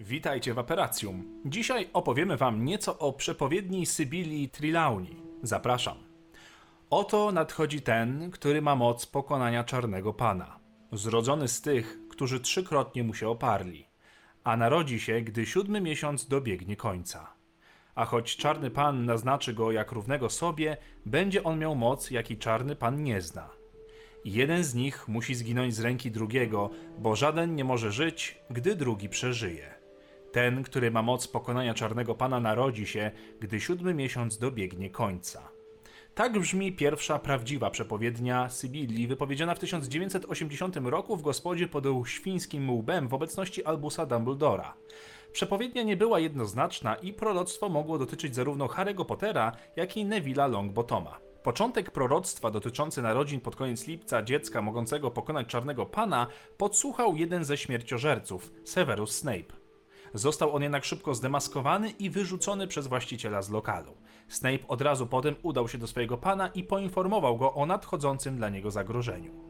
Witajcie w Aperacjum. Dzisiaj opowiemy wam nieco o przepowiedni Sybilii Trilauni. Zapraszam. Oto nadchodzi ten, który ma moc pokonania Czarnego Pana. Zrodzony z tych, którzy trzykrotnie mu się oparli. A narodzi się, gdy siódmy miesiąc dobiegnie końca. A choć Czarny Pan naznaczy go jak równego sobie, będzie on miał moc, jaki Czarny Pan nie zna. Jeden z nich musi zginąć z ręki drugiego, bo żaden nie może żyć, gdy drugi przeżyje. Ten, który ma moc pokonania czarnego pana, narodzi się, gdy siódmy miesiąc dobiegnie końca. Tak brzmi pierwsza prawdziwa przepowiednia Sybilii, wypowiedziana w 1980 roku w gospodzie pod świńskim łbem w obecności Albusa Dumbledora. Przepowiednia nie była jednoznaczna i proroctwo mogło dotyczyć zarówno Harry'ego Pottera, jak i Neville'a Longbottoma. Początek proroctwa dotyczący narodzin pod koniec lipca dziecka mogącego pokonać Czarnego Pana podsłuchał jeden ze śmierciożerców, Severus Snape. Został on jednak szybko zdemaskowany i wyrzucony przez właściciela z lokalu. Snape od razu potem udał się do swojego pana i poinformował go o nadchodzącym dla niego zagrożeniu.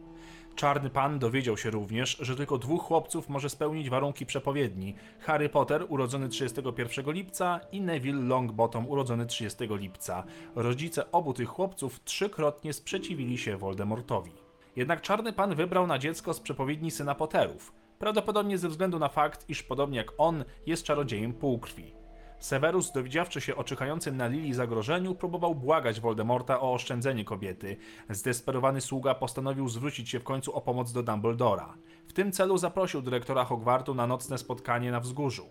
Czarny Pan dowiedział się również, że tylko dwóch chłopców może spełnić warunki przepowiedni: Harry Potter, urodzony 31 lipca, i Neville Longbottom, urodzony 30 lipca. Rodzice obu tych chłopców trzykrotnie sprzeciwili się Voldemortowi. Jednak Czarny Pan wybrał na dziecko z przepowiedni syna Potterów. Prawdopodobnie ze względu na fakt, iż podobnie jak on, jest czarodziejem półkrwi. Severus, dowiedziawszy się o czyhającym na Lili zagrożeniu, próbował błagać Voldemorta o oszczędzenie kobiety. Zdesperowany sługa postanowił zwrócić się w końcu o pomoc do Dumbledora. W tym celu zaprosił dyrektora Hogwartu na nocne spotkanie na wzgórzu.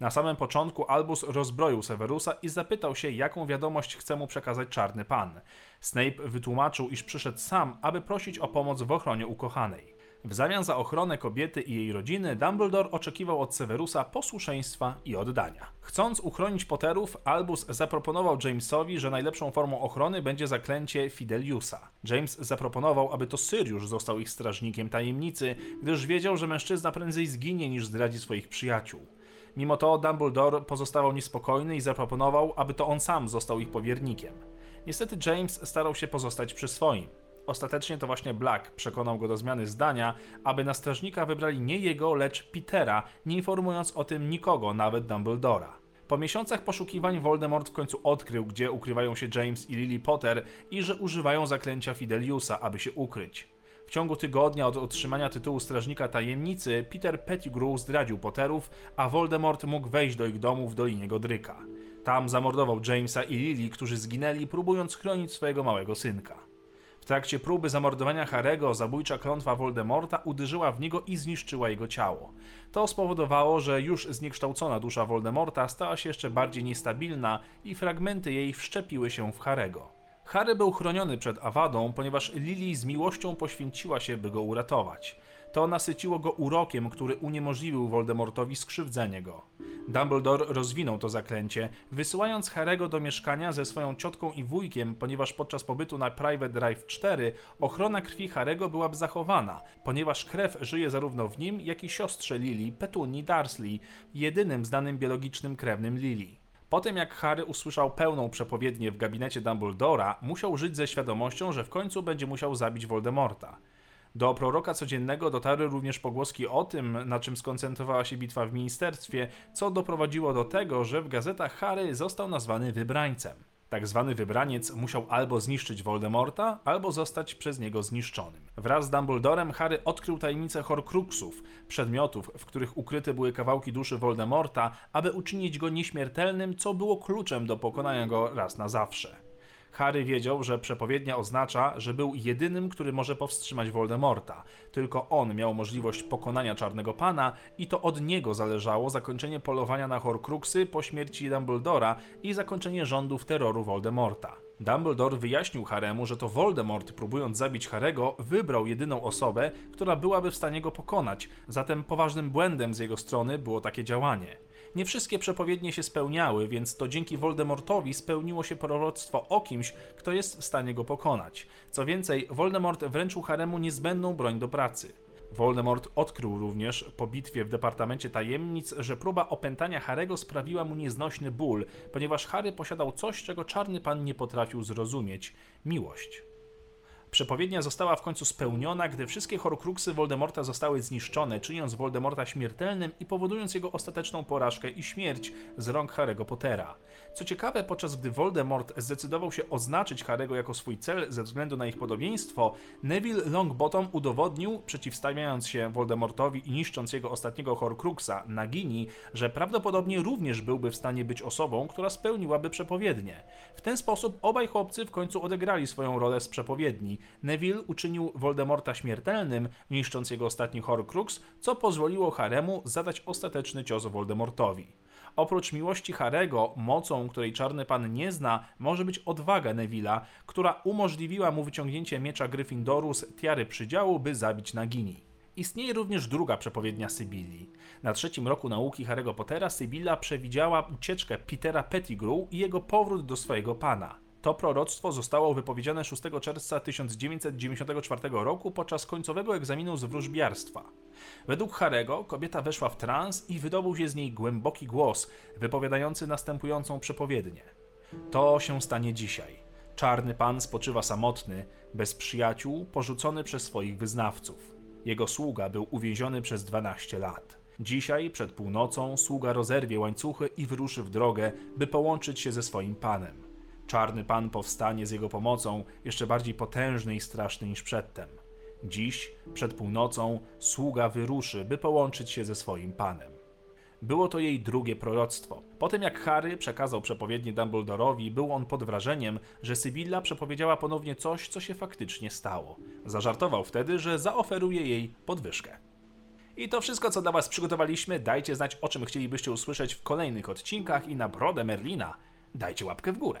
Na samym początku Albus rozbroił Severusa i zapytał się, jaką wiadomość chce mu przekazać Czarny Pan. Snape wytłumaczył, iż przyszedł sam, aby prosić o pomoc w ochronie ukochanej. W zamian za ochronę kobiety i jej rodziny, Dumbledore oczekiwał od Severusa posłuszeństwa i oddania. Chcąc uchronić Potterów, Albus zaproponował Jamesowi, że najlepszą formą ochrony będzie zaklęcie Fideliusa. James zaproponował, aby to Sirius został ich strażnikiem tajemnicy, gdyż wiedział, że mężczyzna prędzej zginie niż zdradzi swoich przyjaciół. Mimo to Dumbledore pozostawał niespokojny i zaproponował, aby to on sam został ich powiernikiem. Niestety James starał się pozostać przy swoim. Ostatecznie to właśnie Black przekonał go do zmiany zdania, aby na strażnika wybrali nie jego, lecz Petera, nie informując o tym nikogo, nawet Dumbledora. Po miesiącach poszukiwań Voldemort w końcu odkrył, gdzie ukrywają się James i Lily Potter i że używają zaklęcia Fideliusa, aby się ukryć. W ciągu tygodnia od otrzymania tytułu Strażnika Tajemnicy, Peter Pettigrew zdradził Potterów, a Voldemort mógł wejść do ich domu w Dolinie Godryka. Tam zamordował Jamesa i Lily, którzy zginęli, próbując chronić swojego małego synka. Trakcie próby zamordowania Harego zabójcza klątwa Voldemorta uderzyła w niego i zniszczyła jego ciało. To spowodowało, że już zniekształcona dusza Voldemorta stała się jeszcze bardziej niestabilna i fragmenty jej wszczepiły się w Harego. Harry był chroniony przed Awadą, ponieważ Lily z miłością poświęciła się, by go uratować. To nasyciło go urokiem, który uniemożliwił Voldemortowi skrzywdzenie go. Dumbledore rozwinął to zaklęcie, wysyłając Harego do mieszkania ze swoją ciotką i wujkiem, ponieważ podczas pobytu na Private Drive 4 ochrona krwi Harego byłaby zachowana, ponieważ krew żyje zarówno w nim, jak i siostrze Lily, Petunii Darsley, jedynym znanym biologicznym krewnym Lily. Po tym jak Harry usłyszał pełną przepowiednię w gabinecie Dumbledora, musiał żyć ze świadomością, że w końcu będzie musiał zabić Voldemorta. Do proroka codziennego dotarły również pogłoski o tym, na czym skoncentrowała się bitwa w ministerstwie, co doprowadziło do tego, że w gazetach Harry został nazwany wybrańcem. Tak zwany wybraniec musiał albo zniszczyć Voldemorta, albo zostać przez niego zniszczonym. Wraz z Dumbledorem Harry odkrył tajemnicę Horcruxów, przedmiotów, w których ukryte były kawałki duszy Voldemorta, aby uczynić go nieśmiertelnym, co było kluczem do pokonania go raz na zawsze. Harry wiedział, że przepowiednia oznacza, że był jedynym, który może powstrzymać Voldemorta. Tylko on miał możliwość pokonania Czarnego Pana i to od niego zależało zakończenie polowania na Horcruxy po śmierci Dumbledora i zakończenie rządów terroru Voldemorta. Dumbledore wyjaśnił Haremu, że to Voldemort, próbując zabić Harego, wybrał jedyną osobę, która byłaby w stanie go pokonać, zatem poważnym błędem z jego strony było takie działanie. Nie wszystkie przepowiednie się spełniały, więc to dzięki Voldemortowi spełniło się proroctwo o kimś, kto jest w stanie go pokonać. Co więcej, Voldemort wręczył Haremu niezbędną broń do pracy. Voldemort odkrył również po bitwie w Departamencie Tajemnic, że próba opętania Harego sprawiła mu nieznośny ból, ponieważ Harry posiadał coś, czego Czarny Pan nie potrafił zrozumieć – miłość. Przepowiednia została w końcu spełniona, gdy wszystkie horcruxy Voldemorta zostały zniszczone, czyniąc Voldemorta śmiertelnym i powodując jego ostateczną porażkę i śmierć z rąk Harry'ego Pottera. Co ciekawe, podczas gdy Voldemort zdecydował się oznaczyć Harry'ego jako swój cel ze względu na ich podobieństwo, Neville Longbottom udowodnił, przeciwstawiając się Voldemortowi i niszcząc jego ostatniego horcruxa, Nagini, że prawdopodobnie również byłby w stanie być osobą, która spełniłaby przepowiednię. W ten sposób obaj chłopcy w końcu odegrali swoją rolę z przepowiedni. Neville uczynił Voldemorta śmiertelnym, niszcząc jego ostatni Horcrux, co pozwoliło Haremu zadać ostateczny cios Voldemortowi. Oprócz miłości Harego, mocą, której Czarny Pan nie zna, może być odwaga Neville'a, która umożliwiła mu wyciągnięcie miecza Gryffindoru z tiary przydziału, by zabić Nagini. Istnieje również druga przepowiednia Sybilii. Na trzecim roku nauki Harry'ego Pottera Sybilla przewidziała ucieczkę Petera Pettigrew i jego powrót do swojego pana. To proroctwo zostało wypowiedziane 6 czerwca 1994 roku podczas końcowego egzaminu z wróżbiarstwa. Według Harego kobieta weszła w trans i wydobył się z niej głęboki głos, wypowiadający następującą przepowiednię. To się stanie dzisiaj. Czarny pan spoczywa samotny, bez przyjaciół, porzucony przez swoich wyznawców. Jego sługa był uwięziony przez 12 lat. Dzisiaj, przed północą, sługa rozerwie łańcuchy i wyruszy w drogę, by połączyć się ze swoim panem. Czarny pan powstanie z jego pomocą, jeszcze bardziej potężny i straszny niż przedtem. Dziś, przed północą, sługa wyruszy, by połączyć się ze swoim panem. Było to jej drugie proroctwo. Po tym jak Harry przekazał przepowiednię Dumbledorowi, był on pod wrażeniem, że Sybilla przepowiedziała ponownie coś, co się faktycznie stało. Zażartował wtedy, że zaoferuje jej podwyżkę. I to wszystko, co dla Was przygotowaliśmy. Dajcie znać, o czym chcielibyście usłyszeć w kolejnych odcinkach i na brodę Merlina dajcie łapkę w górę.